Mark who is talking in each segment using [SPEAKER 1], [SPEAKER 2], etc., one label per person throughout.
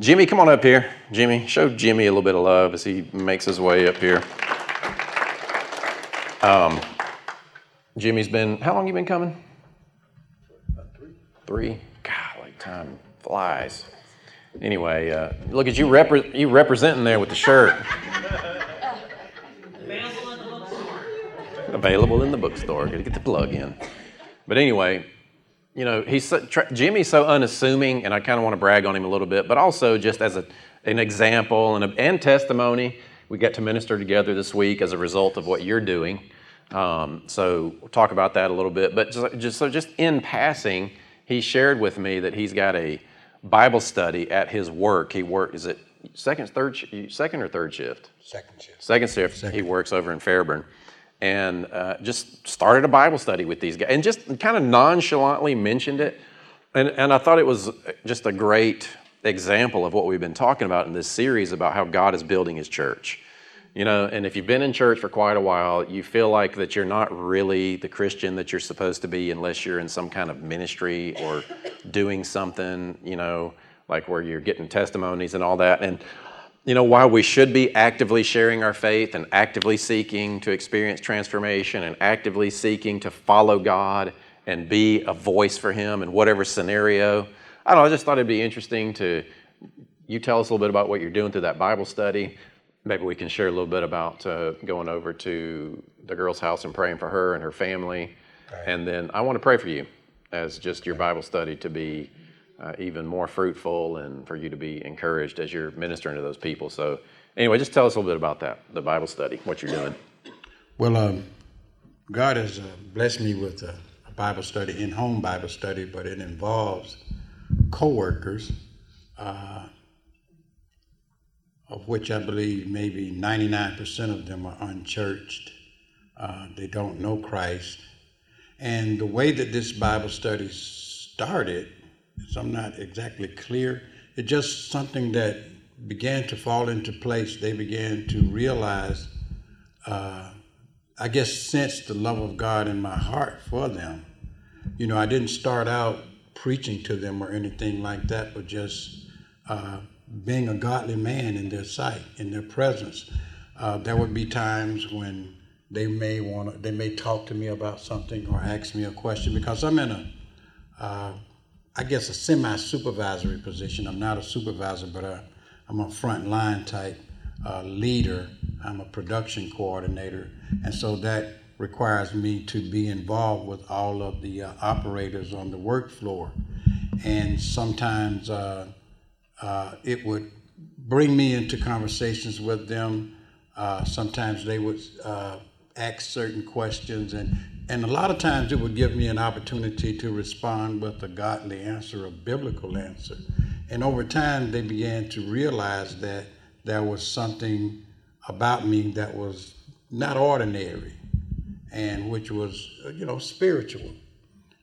[SPEAKER 1] Jimmie, come on up here. Jimmie, show Jimmie a little bit of love as he makes his way up here. Um, Jimmie's been, how long you been coming? Three. Three? God, like time flies. Anyway, uh, look at you, repre- you representing there with the shirt. Available in the bookstore. Got to get the plug in. But anyway, you know, he's so, Jimmie's so unassuming, and I kind of want to brag on him a little bit, but also just as a, an example and, a, and testimony. We get to minister together this week as a result of what you're doing. Um, so we'll talk about that a little bit. But just, just so just in passing, he shared with me that he's got a Bible study at his work. He work is it second, third, second or third shift?
[SPEAKER 2] Second shift.
[SPEAKER 1] Second shift. Second. He works over in Fairburn and uh, just started a Bible study with these guys and just kind of nonchalantly mentioned it. And, and I thought it was just a great example of what we've been talking about in this series about how God is building his church. You know, and if you've been in church for quite a while, you feel like that you're not really the Christian that you're supposed to be unless you're in some kind of ministry or doing something, you know, like where you're getting testimonies and all that. And you know, while we should be actively sharing our faith and actively seeking to experience transformation and actively seeking to follow God and be a voice for Him in whatever scenario, I don't know, I just thought it'd be interesting to you tell us a little bit about what you're doing through that Bible study. Maybe we can share a little bit about uh, going over to the girl's house and praying for her and her family. Right. And then I want to pray for you as just your Bible study to be uh, even more fruitful and for you to be encouraged as you're ministering to those people. So, anyway, just tell us a little bit about that, the Bible study, what you're doing.
[SPEAKER 2] Well, um, God has uh, blessed me with a, a, Bible study, in home Bible study, but it involves co workers, uh, of which I believe maybe 99% of them are unchurched. Uh, they don't know Christ. And the way that this Bible study started so I'm not exactly clear. It's just something that began to fall into place. They began to realize, uh, I guess, sense the love of God in my heart for them. You know, I didn't start out preaching to them or anything like that, but just uh, being a godly man in their sight, in their presence. Uh, there would be times when they may want they may talk to me about something or ask me a question because I'm in a uh, I guess, a semi supervisory position. I'm not a supervisor, but I, am a front line type uh, leader. I'm a production coordinator. And so that requires me to be involved with all of the uh, operators on the work floor. And sometimes uh, uh it would bring me into conversations with them. Uh, sometimes they would uh, ask certain questions, and and a lot of times it would give me an opportunity to respond with a godly answer, a biblical answer. And over time, they began to realize that there was something about me that was not ordinary and which was, you know, spiritual.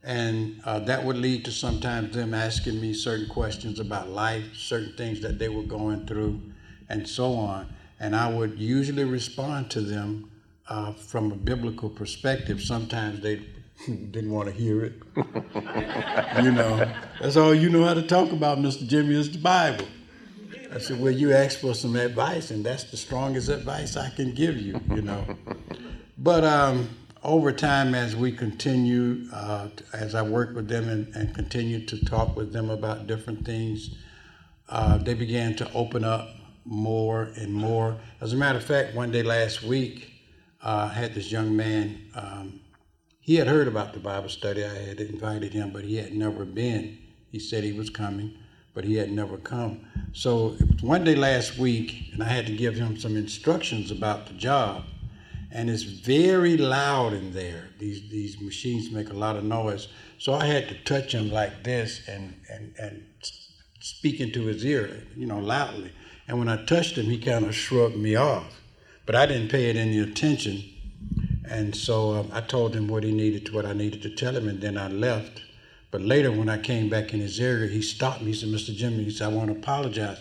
[SPEAKER 2] And uh, that would lead to sometimes them asking me certain questions about life, certain things that they were going through, and so on. And I would usually respond to them uh, from a biblical perspective, sometimes they didn't want to hear it. you know, that's all you know how to talk about, Mr. Jimmie, is the Bible. I said, well, you asked for some advice, and that's the strongest advice I can give you, you know. but um, over time, as we continue, uh, as I work with them and, and continued to talk with them about different things, uh, they began to open up more and more. As a matter of fact, one day last week, uh, had this young man. Um, he had heard about the Bible study. I had invited him, but he had never been. He said he was coming, but he had never come. So one day last week, and I had to give him some instructions about the job. And it's very loud in there. These these machines make a lot of noise. So I had to touch him like this and and and speak into his ear, you know, loudly. And when I touched him, he kind of shrugged me off. But I didn't pay it any attention. And so um, I told him what he needed what I needed to tell him, and then I left. But later, when I came back in his area, he stopped me. He said, Mr. Jimmie, he said, I want to apologize.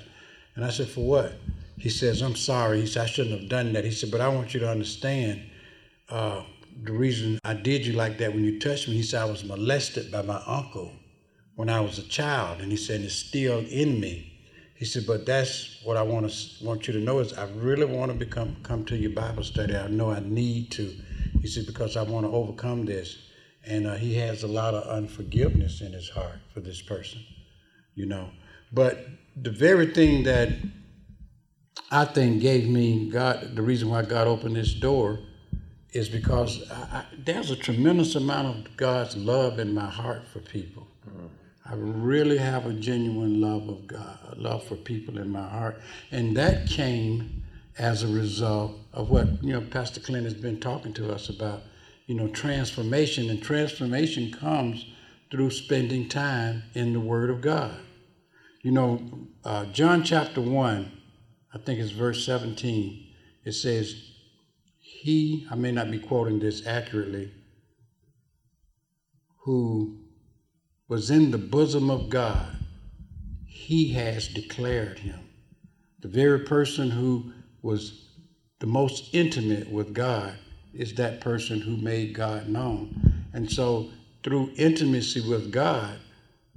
[SPEAKER 2] And I said, For what? He says, I'm sorry. He said, I shouldn't have done that. He said, But I want you to understand uh, the reason I did you like that when you touched me. He said, I was molested by my uncle when I was a child. And he said, It's still in me. He said, but that's what I want to want you to know is I really want to become come to your Bible study. I know I need to. He said because I want to overcome this, and uh, he has a lot of unforgiveness in his heart for this person, you know. But the very thing that I think gave me God, the reason why God opened this door is because I, I, there's a tremendous amount of God's love in my heart for people. Mm-hmm. I really have a genuine love of God, love for people in my heart, and that came as a result of what you know Pastor Clint has been talking to us about. You know, transformation, and transformation comes through spending time in the Word of God. You know, uh, John chapter one, I think it's verse seventeen. It says, "He," I may not be quoting this accurately, who was in the bosom of God, he has declared him. The very person who was the most intimate with God is that person who made God known. And so, through intimacy with God,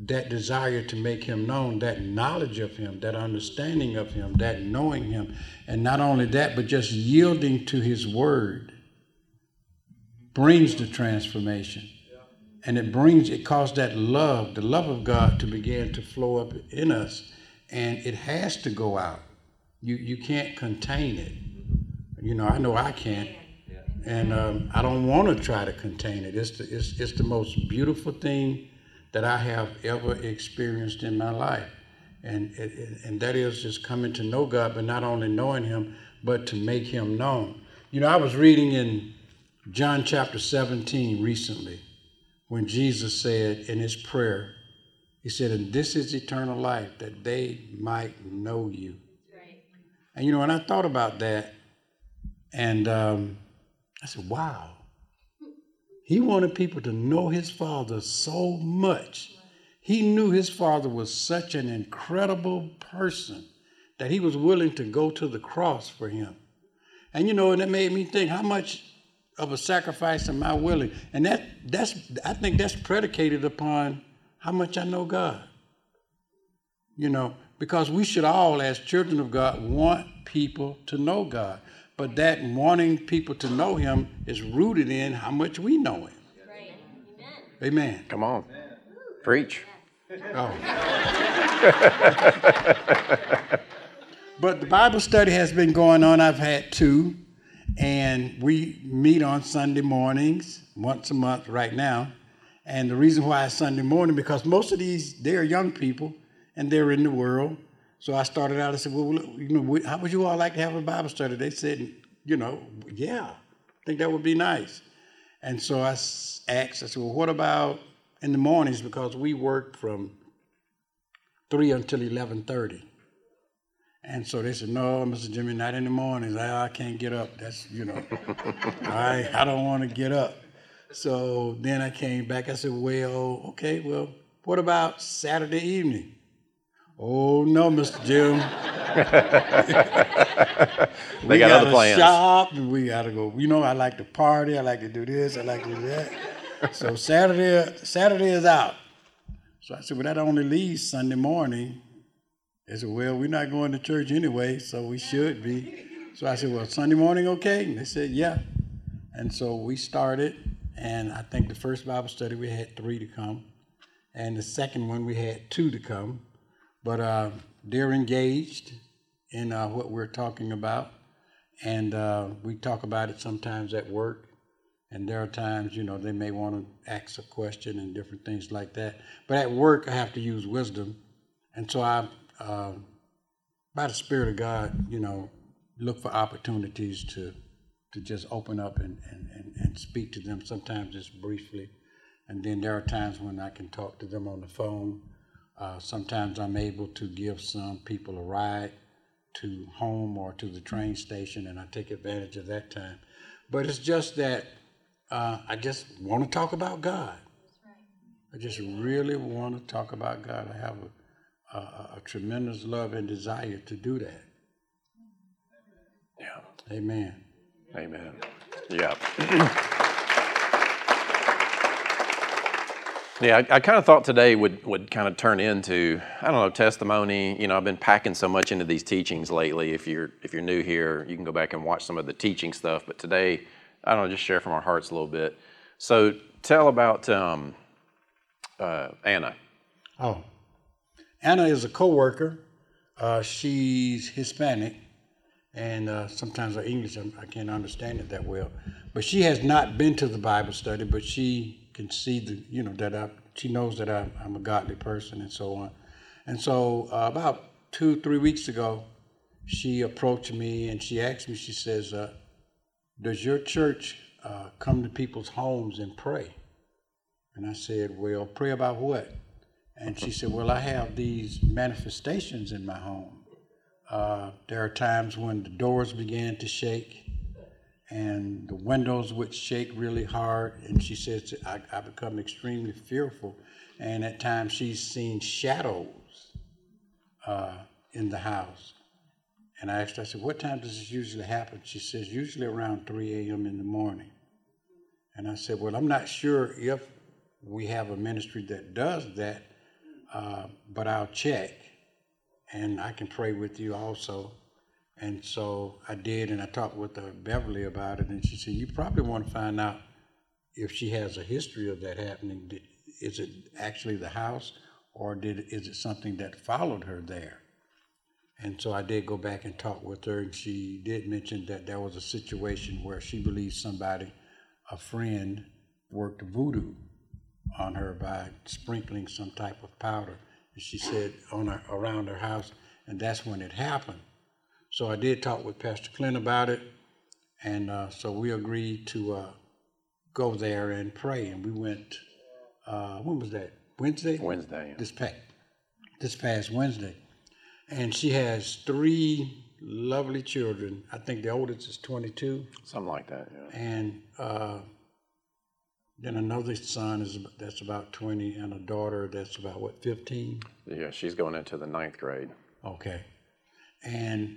[SPEAKER 2] that desire to make him known, that knowledge of him, that understanding of him, that knowing him, and not only that, but just yielding to his word brings the transformation and it brings it causes that love the love of god to begin to flow up in us. And it has to go out. You you can't contain it. You know i know i can't. And um, i don't want to try to contain it. It's the, it's, it's the most beautiful thing that i have ever experienced in my life. And and that is just coming to know god but not only knowing him but to make him known. You know i was reading in john chapter 17 recently when Jesus said in his prayer, he said, And this is eternal life, that they might know you. Right. And you know, and I thought about that, and um, I said, Wow. He wanted people to know his father so much. He knew his father was such an incredible person that he was willing to go to the cross for him. And you know, and it made me think how much of a sacrifice am my willing? And that that's I think that's predicated upon how much I know God. You know, because we should all, as children of God, want people to know God. But that wanting people to know Him is rooted in how much we know Him. Right. Amen. Amen.
[SPEAKER 1] Come on. Preach. Oh.
[SPEAKER 2] but the Bible study has been going on. I've had two. And we meet on Sunday mornings, once a month right now. And the reason why Sunday morning, because most of these, they're young people and they're in the world. So I started out, I said, well, you know, how would you all like to have a Bible study? They said, you know, yeah, I think that would be nice. And so I asked, I said, well, what about in the mornings? Because we work from 3 until 1130. And so they said, no, Mr. Jimmie, not in the mornings. I, oh, I can't get up. That's, you know, I, I don't want to get up. So then I came back. I said, well, okay, well, what about Saturday evening? Oh, no, Mr. Jim.
[SPEAKER 1] they got other plans.
[SPEAKER 2] shop and we got to go. You know, I like to party. I like to do this. I like to do that. so Saturday, Saturday is out. So I said, well, that only leaves Sunday morning they said, Well, we're not going to church anyway, so we should be. So I said, Well, Sunday morning, okay? And they said, Yeah. And so we started, and I think the first Bible study we had three to come, and the second one we had two to come. But uh, they're engaged in uh, what we're talking about, and uh, we talk about it sometimes at work. And there are times, you know, they may want to ask a question and different things like that. But at work, I have to use wisdom. And so I um, by the Spirit of God, you know, look for opportunities to to just open up and, and, and, and speak to them, sometimes just briefly. And then there are times when I can talk to them on the phone. Uh, sometimes I'm able to give some people a ride to home or to the train station, and I take advantage of that time. But it's just that uh, I just want to talk about God. I just really want to talk about God. I have a a, a tremendous love and desire to do that.
[SPEAKER 1] Yeah.
[SPEAKER 2] Amen.
[SPEAKER 1] Amen. Yeah. Yeah, I, I kind of thought today would, would kind of turn into I don't know testimony. You know, I've been packing so much into these teachings lately. If you're if you're new here, you can go back and watch some of the teaching stuff. But today, I don't know, just share from our hearts a little bit. So tell about um, uh, Anna.
[SPEAKER 2] Oh, Anna is a coworker. Uh, she's Hispanic, and uh, sometimes her English I'm- can't understand it that well. But she has not been to the Bible study, but she can see the you know that I she knows that I, I'm a godly person and so on. And so uh, about two three weeks ago, she approached me and she asked me. She says, uh, "Does your church uh, come to people's homes and pray?" And I said, Well, pray about what? And she said, Well, I have these manifestations in my home. Uh, there are times when the doors began to shake and the windows would shake really hard. And she says, I, I become extremely fearful. And at times she's seen shadows uh, in the house. And I asked her, I said, What time does this usually happen? She says, Usually around 3 a.m. in the morning. And I said, Well, I'm not sure if we have a ministry that does that, uh, but I'll check and I can pray with you also. And so I did, and I talked with uh, Beverly about it, and she said, You probably want to find out if she has a history of that happening. Is it actually the house, or did is it something that followed her there? And so I did go back and talk with her, and she did mention that there was a situation where she believes somebody, a friend, worked voodoo on her by sprinkling some type of powder. And she said on her, around her house, and that's when it happened. So I did talk with Pastor Clint about it, and uh, so we agreed to uh, go there and pray. And we went. Uh, when was that? Wednesday.
[SPEAKER 1] Wednesday. yeah.
[SPEAKER 2] This past this past Wednesday, and she has three lovely children. I think the oldest is 22
[SPEAKER 1] Something like that. Yeah.
[SPEAKER 2] and uh, then another son is that's about 20 and a daughter that's about what 15
[SPEAKER 1] Yeah, she's going into the ninth grade.
[SPEAKER 2] okay and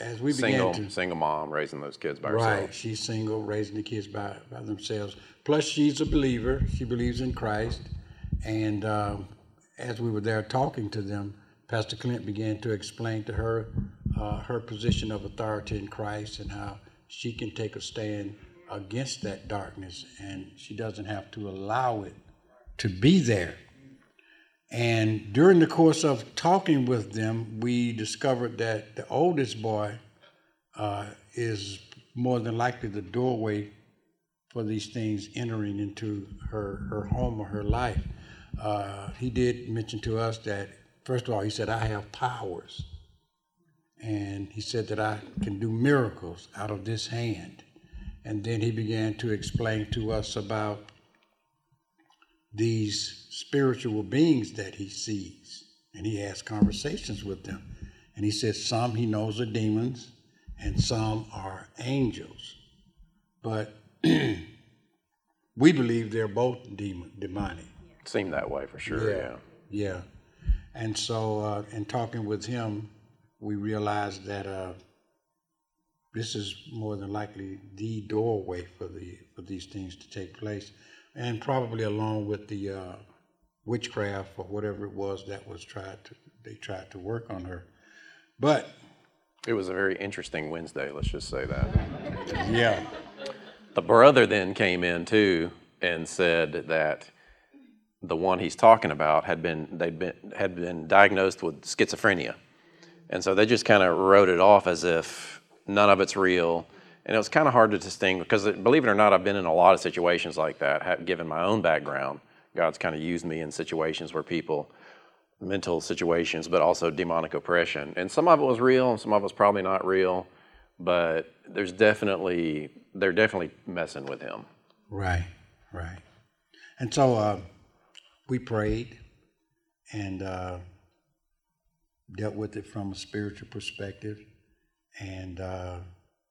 [SPEAKER 2] as we began
[SPEAKER 1] Single,
[SPEAKER 2] to
[SPEAKER 1] single mom raising those kids by herself.
[SPEAKER 2] right she's single raising the kids by, by themselves plus she's a believer she believes in christ and um, as we were there talking to them pastor clint began to explain to her uh, her position of authority in christ and how she can take a stand against that darkness and she doesn't have to allow it to be there and during the course of talking with them, we discovered that the oldest boy uh, is more than likely the doorway for these things entering into her, her home or her life. Uh, he did mention to us that, first of all, he said, I have powers. And he said that I can do miracles out of this hand. And then he began to explain to us about these spiritual beings that he sees. And he has conversations with them. And he says some he knows are demons and some are angels. But we believe they're both demon, demonic.
[SPEAKER 1] Seemed that way for sure. Yeah.
[SPEAKER 2] Yeah. And so, uh, in talking with him, we realized that uh, this is more than likely the doorway for the for these things to take place, and probably along with the uh, witchcraft or whatever it was that was tried to they tried to work on her. But
[SPEAKER 1] It was a very interesting Wednesday. Let's just say that.
[SPEAKER 2] yeah,
[SPEAKER 1] The brother then came in too and said that the one he's talking about had been they'd been had been diagnosed with schizophrenia, and so they just kind of wrote it off as if none of it's real. And it was kind of hard to distinguish because, believe it or not, I've been in a lot of situations like that. Given my own background, God's kind of used me in situations where people, mental situations, but also demonic oppression, and some of it was real, and some of it was probably not real. But there's definitely they're definitely messing with him.
[SPEAKER 2] right, right. And so uh, we prayed and uh, dealt with it from a spiritual perspective. And uh,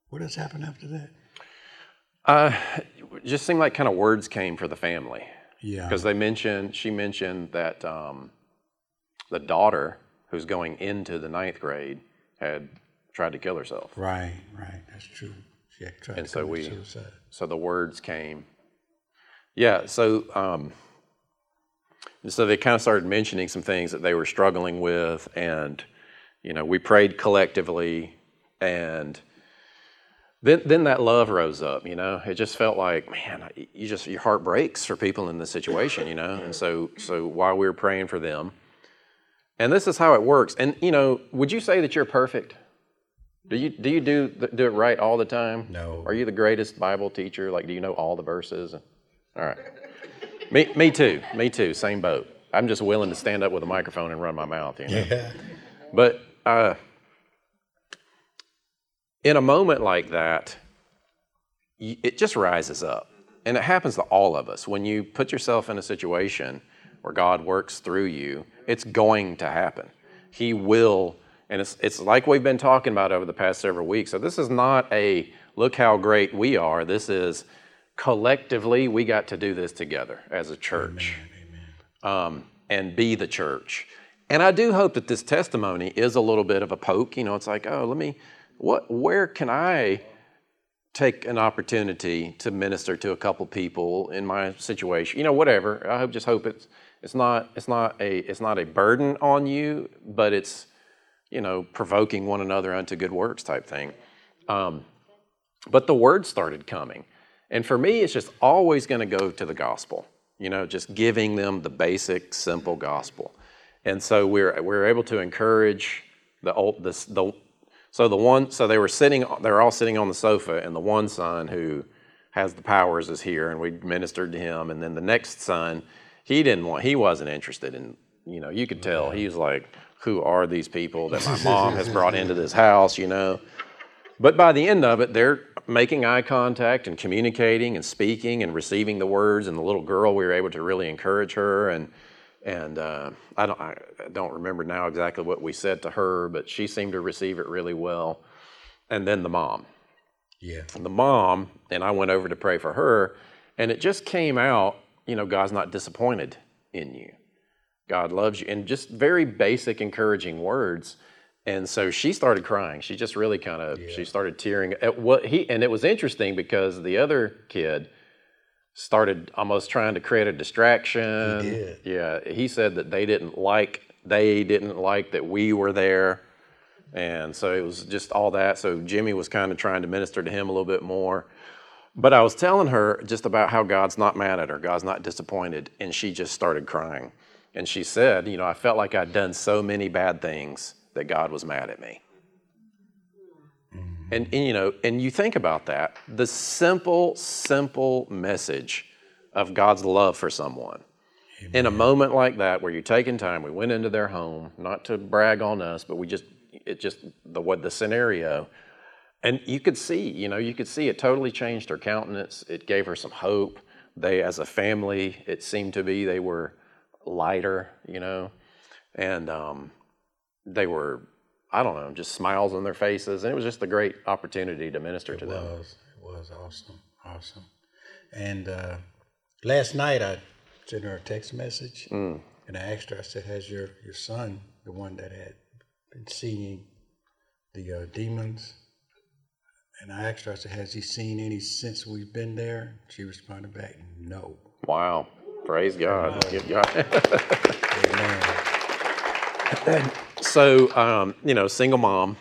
[SPEAKER 2] what has happened after that?
[SPEAKER 1] Uh, just seemed like kind of words came for the family
[SPEAKER 2] Yeah.
[SPEAKER 1] because they mentioned she mentioned that um, the daughter who's going into the ninth grade had tried to kill herself.
[SPEAKER 2] Right, right. That's true. She had tried
[SPEAKER 1] And
[SPEAKER 2] to
[SPEAKER 1] so we-
[SPEAKER 2] suicide.
[SPEAKER 1] So the words came. Yeah. So um, And so they kind of started mentioning some things that they were struggling with, and you know, we prayed collectively, and then then that love rose up. You know, it just felt like, man, you just your heart breaks for people in this situation. You know, and so so while we were praying for them, and this is how it works. And you know, would you say that you're perfect? Do you do you do do it right all the time?
[SPEAKER 2] No.
[SPEAKER 1] Are you the greatest Bible teacher? Like, do you know all the verses? All right. Me, me too. Me too. Same boat. I'm just willing to stand up with a microphone and run my mouth. You know?
[SPEAKER 2] Yeah.
[SPEAKER 1] But uh, in a moment like that, it just rises up. And it happens to all of us. When you put yourself in a situation where God works through you, it's going to happen. He will, and it's, it's like we've been talking about over the past several weeks. So this is not a look how great we are. This is collectively, we got to do this together as a church um, and be the church. And I do hope that this testimony is a little bit of a poke. You know, it's like, oh, let me, what, where can I take an opportunity to minister to a couple people in my situation? You know, whatever. I hope, just hope it's, it's not, it's not a, it's not a burden on you, but it's, you know, provoking one another unto good works type thing. Um, but the word started coming. And for me, it's just always going to go to the gospel, you know, just giving them the basic, simple gospel. And so we're, we're able to encourage the old, this, the, so the one, so they were sitting, they were all sitting on the sofa, and the one son who has the powers is here, and we ministered to him. And then the next son, he didn't want, he wasn't interested in, you know, you could tell he was like, who are these people that my mom has brought into this house, you know? But by the end of it, they're making eye contact and communicating and speaking and receiving the words. And the little girl, we were able to really encourage her. And and uh, I don't I don't remember now exactly what we said to her, but she seemed to receive it really well. And then the mom,
[SPEAKER 2] Yeah.
[SPEAKER 1] the mom, and I went over to pray for her, and it just came out. You know, God's not disappointed in you. God loves you, and just very basic, encouraging words. And so she started crying. She just really kind of she started tearing. At what he and it was interesting because the other kid started almost trying to create a distraction.
[SPEAKER 2] He did.
[SPEAKER 1] Yeah, he said that they didn't like they didn't like that we were there, and so it was just all that. So Jimmie was kind of trying to minister to him a little bit more. But I was telling her just about how God's not mad at her, God's not disappointed, and she just started crying. And she said, You know, I felt like I'd done so many bad things that God was mad at me. And, and, you know, and you think about that, the simple, simple message of God's love for someone. In a moment like that, where you're taking time, we went into their home, not to brag on us, but we just, it just, the what the scenario, and you could see, you know, you could see it totally changed her countenance. It gave her some hope. They, as a family, it seemed to be they were lighter, you know, and um, they were, I don't know, just smiles on their faces, and it was just a great opportunity to minister to
[SPEAKER 2] It
[SPEAKER 1] them.
[SPEAKER 2] was. It was awesome. Awesome. And uh, last night I sent her a text message
[SPEAKER 1] Mm.
[SPEAKER 2] and I asked her, I said, Has your, your son, the one that had been seeing the uh, demons, and I asked her, I said, Has he seen any since we've been there? She responded back, No.
[SPEAKER 1] Wow, praise God. Give God.
[SPEAKER 2] Amen.
[SPEAKER 1] So, um, you know, single mom,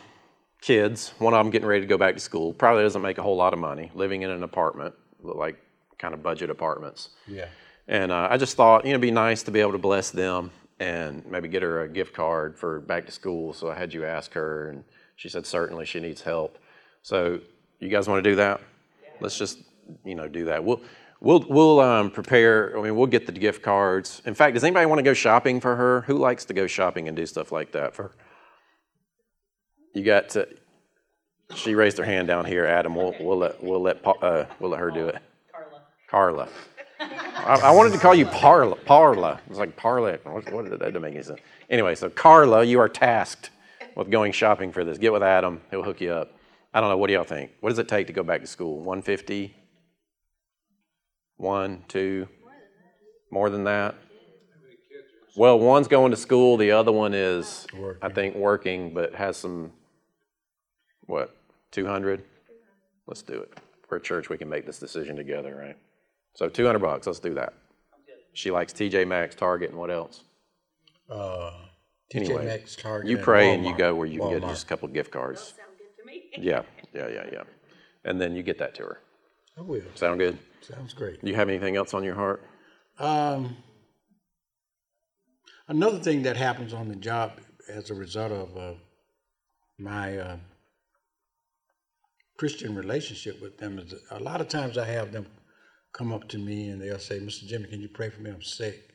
[SPEAKER 1] kids, one of them getting ready to go back to school, probably doesn't make a whole lot of money, living in an apartment, like kind of budget apartments.
[SPEAKER 2] Yeah.
[SPEAKER 1] And uh, I just thought, you know, it'd be nice to be able to bless them and maybe get her a gift card for back to school. So I had you ask her, and she said certainly she needs help. So you guys want to do that? Let's just, you know, do that. We'll we'll we'll um, prepare. I mean, we'll get the gift cards. In fact, does anybody want to go shopping for her? Who likes to go shopping and do stuff like that for? You got to. She raised her hand down here, Adam. We'll we'll let we'll let uh, we'll let her do it. Carla. Carla. I, I wanted to call you Parla. Parla. It's like Parla. What, what that doesn't make any sense? Anyway, so Carla, you are tasked with going shopping for this. Get with Adam. He'll hook you up. I don't know. What do y'all think? What does it take to go back to school? 150? One, two? More than that? Well, one's going to school. The other one is, I think, working, but has some, what, 200? Let's do it. We're a church. We can make this decision together, right? So 200 bucks. Let's do that. She likes TJ Maxx, Target, and what else?
[SPEAKER 2] Uh,
[SPEAKER 1] Anyway,
[SPEAKER 2] Maxx, Target.
[SPEAKER 1] You
[SPEAKER 2] and
[SPEAKER 1] pray and you go where you can get just a couple of gift cards.
[SPEAKER 3] Sound good to me.
[SPEAKER 1] Yeah, yeah, yeah, yeah. And then you get that to her.
[SPEAKER 2] I will.
[SPEAKER 1] Sound good?
[SPEAKER 2] Sounds great.
[SPEAKER 1] Do you have anything else on your heart?
[SPEAKER 2] Um, another thing that happens on the job as a result of uh, my uh, Christian relationship with them is a lot of times I have them come up to me and they'll say, Mr. Jimmie, can you pray for me? I'm sick.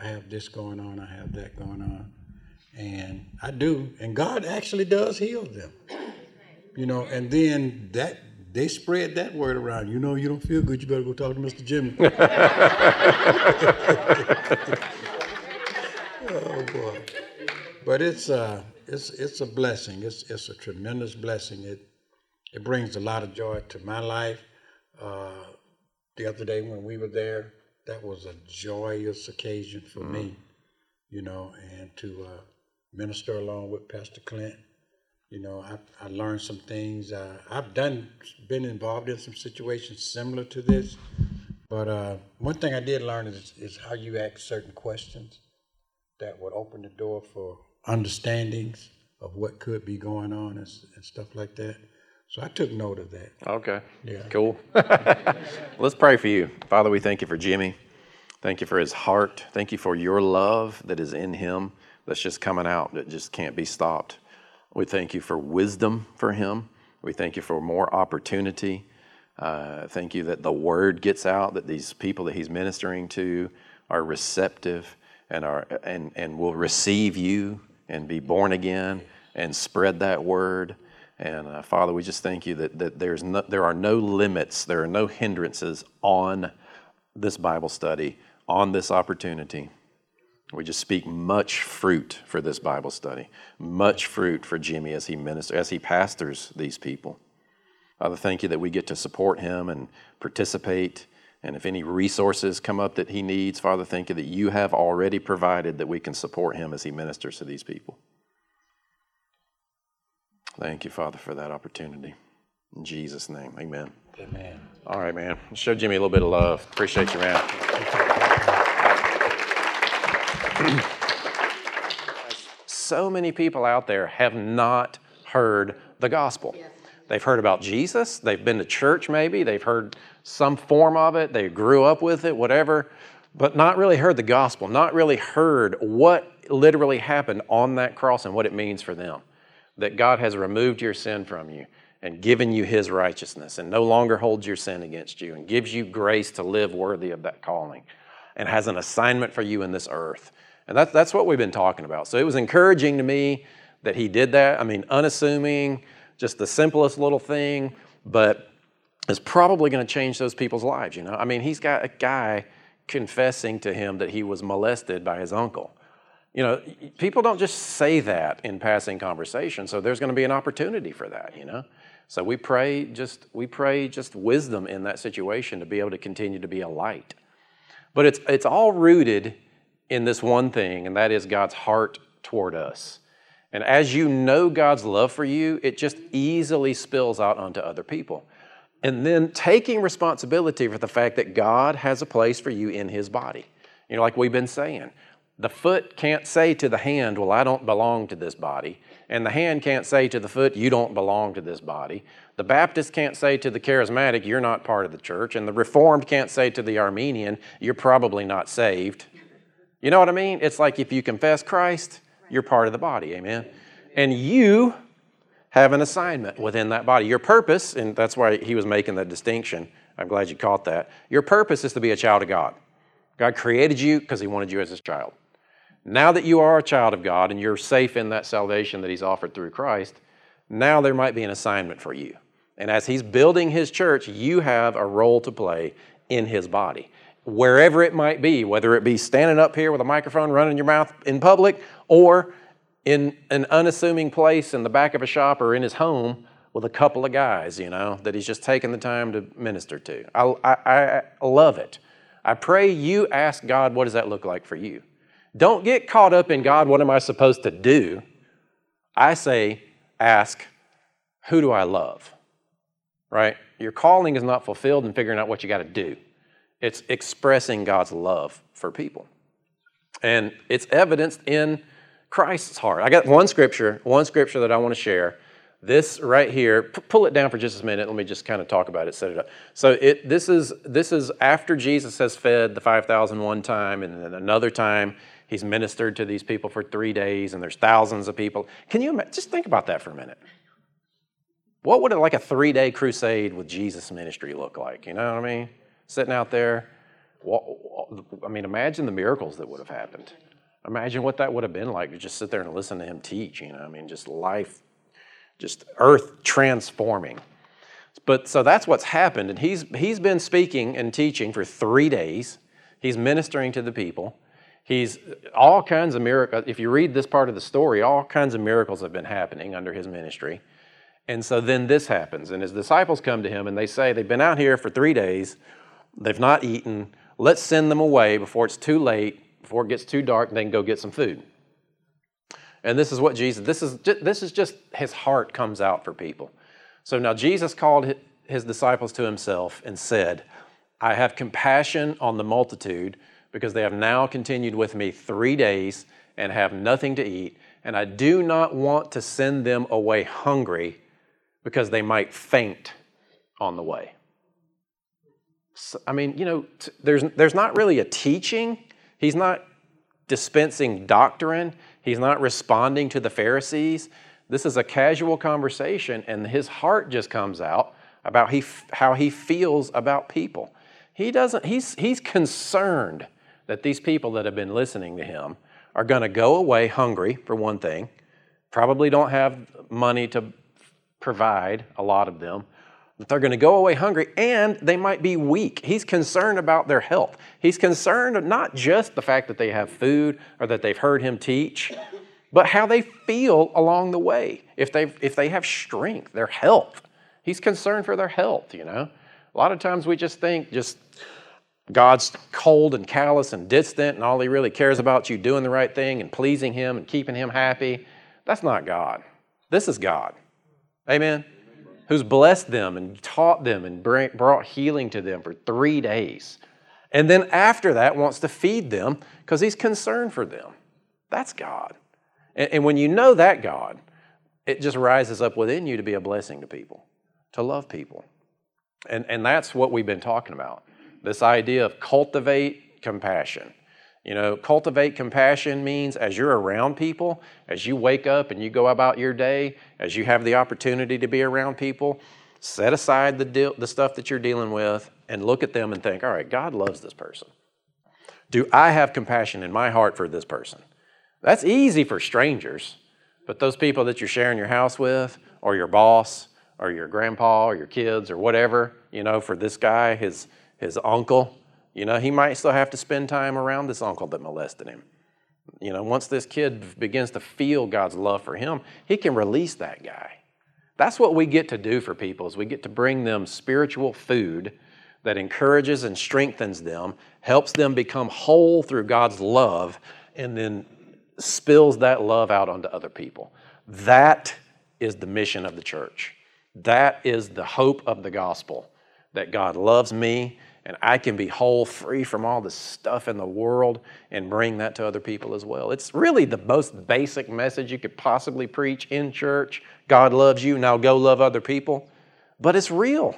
[SPEAKER 2] I have this going on. I have that going on. And I do. And God actually does heal them. You know, and then that they spread that word around. You know, you don't feel good. You better go talk to Mr. Jimmie. Oh boy. But it's uh it's it's a blessing. It's it's a tremendous blessing. It it brings a lot of joy to my life. Uh, the other day when we were there, that was a joyous occasion for me, you know, and to uh, minister along with Pastor Clint. You know, I, I learned some things. Uh, I've done been involved in some situations similar to this, but uh, one thing I did learn is, is how you ask certain questions that would open the door for understandings of what could be going on and, and stuff like that. So I took note of that.
[SPEAKER 1] Okay.
[SPEAKER 2] Yeah.
[SPEAKER 1] Cool. Let's pray for you. Father, we thank you for Jimmie. Thank you for his heart. Thank you for your love that is in him that's just coming out, that just can't be stopped. We thank you for wisdom for him. We thank you for more opportunity. Uh, thank you that the word gets out, that these people that he's ministering to are receptive and, are, and, and will receive you and be born again and spread that word. And uh, Father, we just thank you that, that there's no, there are no limits, there are no hindrances on this Bible study, on this opportunity. We just speak much fruit for this Bible study, much fruit for Jimmie as he ministers, as he pastors these people. Father, thank you that we get to support him and participate. And if any resources come up that he needs, Father, thank you that you have already provided that we can support him as he ministers to these people. Thank you, Father, for that opportunity. In Jesus' name, amen.
[SPEAKER 2] Amen.
[SPEAKER 1] All right, man. Show Jimmie a little bit of love. Appreciate you, man. So many people out there have not heard the gospel. They've heard about Jesus, they've been to church maybe, they've heard some form of it, they grew up with it, whatever, but not really heard the gospel, not really heard what literally happened on that cross and what it means for them. That God has removed your sin from you and given you his righteousness and no longer holds your sin against you and gives you grace to live worthy of that calling and has an assignment for you in this earth. And that's, that's what we've been talking about. So it was encouraging to me that he did that. I mean, unassuming, just the simplest little thing, but it's probably going to change those people's lives, you know? I mean, he's got a guy confessing to him that he was molested by his uncle. You know, people don't just say that in passing conversation, so there's going to be an opportunity for that, you know? So we pray just we pray just wisdom in that situation to be able to continue to be a light. But it's it's all rooted in this one thing, and that is God's heart toward us. And as you know God's love for you, it just easily spills out onto other people. And then taking responsibility for the fact that God has a place for you in His body. You know, like we've been saying, the foot can't say to the hand, Well, I don't belong to this body. And the hand can't say to the foot, You don't belong to this body. The Baptist can't say to the charismatic, You're not part of the church. And the Reformed can't say to the Arminian, You're probably not saved. You know what I mean? It's like if you confess Christ, you're part of the body. Amen. And you have an assignment within that body. Your purpose, and that's why he was making that distinction. I'm glad you caught that. Your purpose is to be a child of God. God created you because he wanted you as his child. Now that you are a child of God and you're safe in that salvation that he's offered through Christ, now there might be an assignment for you. And as he's building his church, you have a role to play in his body. Wherever it might be, whether it be standing up here with a microphone running your mouth in public or in an unassuming place in the back of a shop or in his home with a couple of guys, you know, that he's just taking the time to minister to. I, I, I love it. I pray you ask God, what does that look like for you? Don't get caught up in God, what am I supposed to do? I say, ask, who do I love? Right? Your calling is not fulfilled in figuring out what you got to do. It's expressing God's love for people. And it's evidenced in Christ's heart. I got one scripture, one scripture that I want to share. This right here, p- pull it down for just a minute. Let me just kind of talk about it, set it up. So it this is this is after Jesus has fed the 5,000 one time, and then another time he's ministered to these people for three days, and there's thousands of people. Can you just think about that for a minute? What would it, like a three day crusade with Jesus ministry look like? You know what I mean? Sitting out there. I mean, imagine the miracles that would have happened. Imagine what that would have been like to just sit there and listen to him teach. You know, I mean, just life, just earth transforming. But so that's what's happened, and he's he's been speaking and teaching for three days. He's ministering to the people. He's all kinds of miracles. If you read this part of the story, all kinds of miracles have been happening under his ministry. And so then this happens, and his disciples come to him and they say, They've been out here for three days, they've not eaten. Let's send them away before it's too late, before it gets too dark, and they can go get some food. And this is what Jesus, this is, this is just his heart comes out for people. So now Jesus called his disciples to himself and said, I have compassion on the multitude because they have now continued with me three days and have nothing to eat, and I do not want to send them away hungry because they might faint on the way. I mean, you know, t- there's, there's not really a teaching. He's not dispensing doctrine. He's not responding to the Pharisees. This is a casual conversation, and his heart just comes out about he, how he feels about people. He doesn't, he's, he's concerned that these people that have been listening to him are going to go away hungry, for one thing, probably don't have money to provide, a lot of them, that they're going to go away hungry and they might be weak. He's concerned about their health. He's concerned not just the fact that they have food or that they've heard him teach, but how they feel along the way. If they if they have strength, their health. He's concerned for their health, you know. A lot of times we just think just God's cold and callous and distant and all he really cares about you doing the right thing and pleasing him and keeping him happy. That's not God. This is God. Amen? Who's blessed them and taught them and brought healing to them for three days. And then after that, wants to feed them because he's concerned for them. That's God. And, when you know that God, it just rises up within you to be a blessing to people, to love people. And, and that's what we've been talking about this idea of cultivate compassion. You know, cultivate compassion means as you're around people, as you wake up and you go about your day, as you have the opportunity to be around people, set aside the, deal, the stuff that you're dealing with and look at them and think, all right, God loves this person. Do I have compassion in my heart for this person? That's easy for strangers, but those people that you're sharing your house with, or your boss, or your grandpa, or your kids, or whatever, you know, for this guy, his, his uncle, you know, he might still have to spend time around this uncle that molested him. You know, once this kid begins to feel God's love for him, he can release that guy. That's what we get to do for people is we get to bring them spiritual food that encourages and strengthens them, helps them become whole through God's love, and then spills that love out onto other people. That is the mission of the church. That is the hope of the gospel that God loves me and I can be whole, free from all the stuff in the world, and bring that to other people as well. It's really the most basic message you could possibly preach in church. God loves you, now go love other people. But it's real.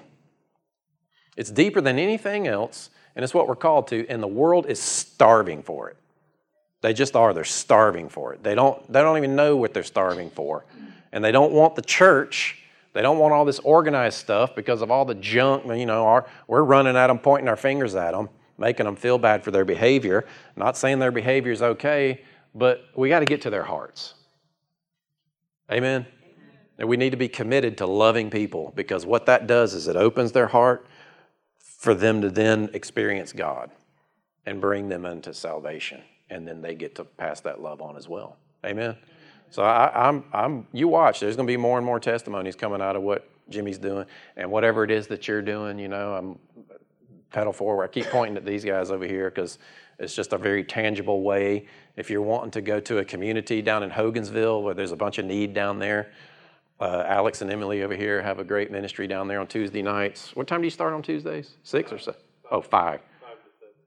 [SPEAKER 1] It's deeper than anything else, and it's what we're called to, and the world is starving for it. They just are. They're starving for it. They don't, they don't even know what they're starving for. And they don't want the church they don't want all this organized stuff because of all the junk. You know, our, we're running at them, pointing our fingers at them, making them feel bad for their behavior. Not saying their behavior is okay, but we got to get to their hearts. Amen. And we need to be committed to loving people because what that does is it opens their heart for them to then experience God and bring them into salvation. And then they get to pass that love on as well. Amen. So I, am I'm, I'm, you watch. There's going to be more and more testimonies coming out of what Jimmie's doing, and whatever it is that you're doing. You know, I'm pedal forward. I keep pointing at these guys over here because it's just a very tangible way. If you're wanting to go to a community down in Hogansville where there's a bunch of need down there, uh, Alex and Emily over here have a great ministry down there on Tuesday nights. What time do you start on Tuesdays? Six or so? Oh, five.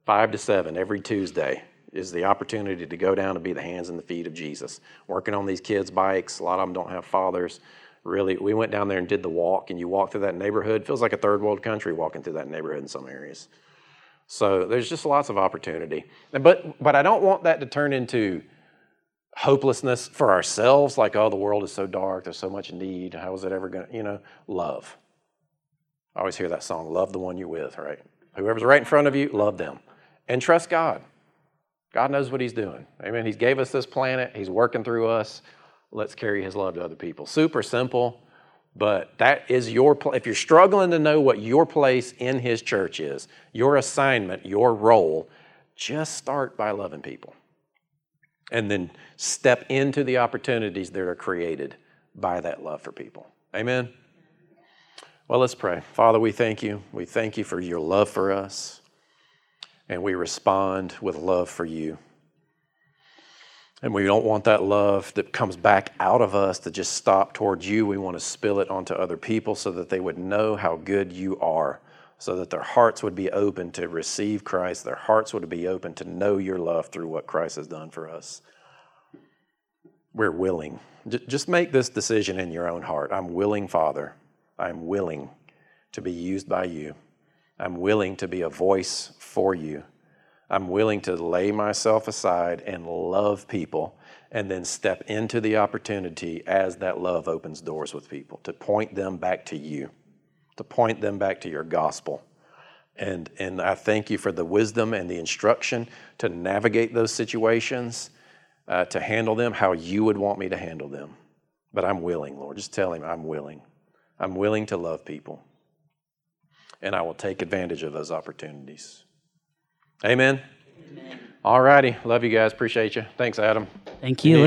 [SPEAKER 1] 5 to 7 every Tuesday is the opportunity to go down and be the hands and the feet of Jesus. Working on these kids' bikes, a lot of them don't have fathers. Really, we went down there and did the walk, and you walk through that neighborhood. Feels like a third world country walking through that neighborhood in some areas. So there's just lots of opportunity. But but I don't want that to turn into hopelessness for ourselves, like, oh, the world is so dark, there's so much need. How is it ever gonna, you know, love. I always hear that song, love the one you're with, right? Whoever's right in front of you, love them. And trust God. God knows what He's doing. Amen. He's gave us this planet, He's working through us. Let's carry His love to other people. Super simple, but that is your pl- if you're struggling to know what your place in His church is, your assignment, your role, just start by loving people. And then step into the opportunities that are created by that love for people. Amen. Well, let's pray. Father, we thank you. We thank you for your love for us, and we respond with love for you. And we don't want that love that comes back out of us to just stop towards you. We want to spill it onto other people so that they would know how good you are, so that their hearts would be open to receive Christ, their hearts would be open to know your love through what Christ has done for us. We're willing. Just make this decision in your own heart. I'm willing, Father. I'm willing to be used by you. I'm willing to be a voice for you. I'm willing to lay myself aside and love people and then step into the opportunity as that love opens doors with people to point them back to you, to point them back to your gospel. And, and I thank you for the wisdom and the instruction to navigate those situations, uh, to handle them how you would want me to handle them. But I'm willing, Lord. Just tell him I'm willing. I'm willing to love people. And I will take advantage of those opportunities. Amen. All righty. Love you guys. Appreciate you. Thanks, Adam.
[SPEAKER 3] Thank you.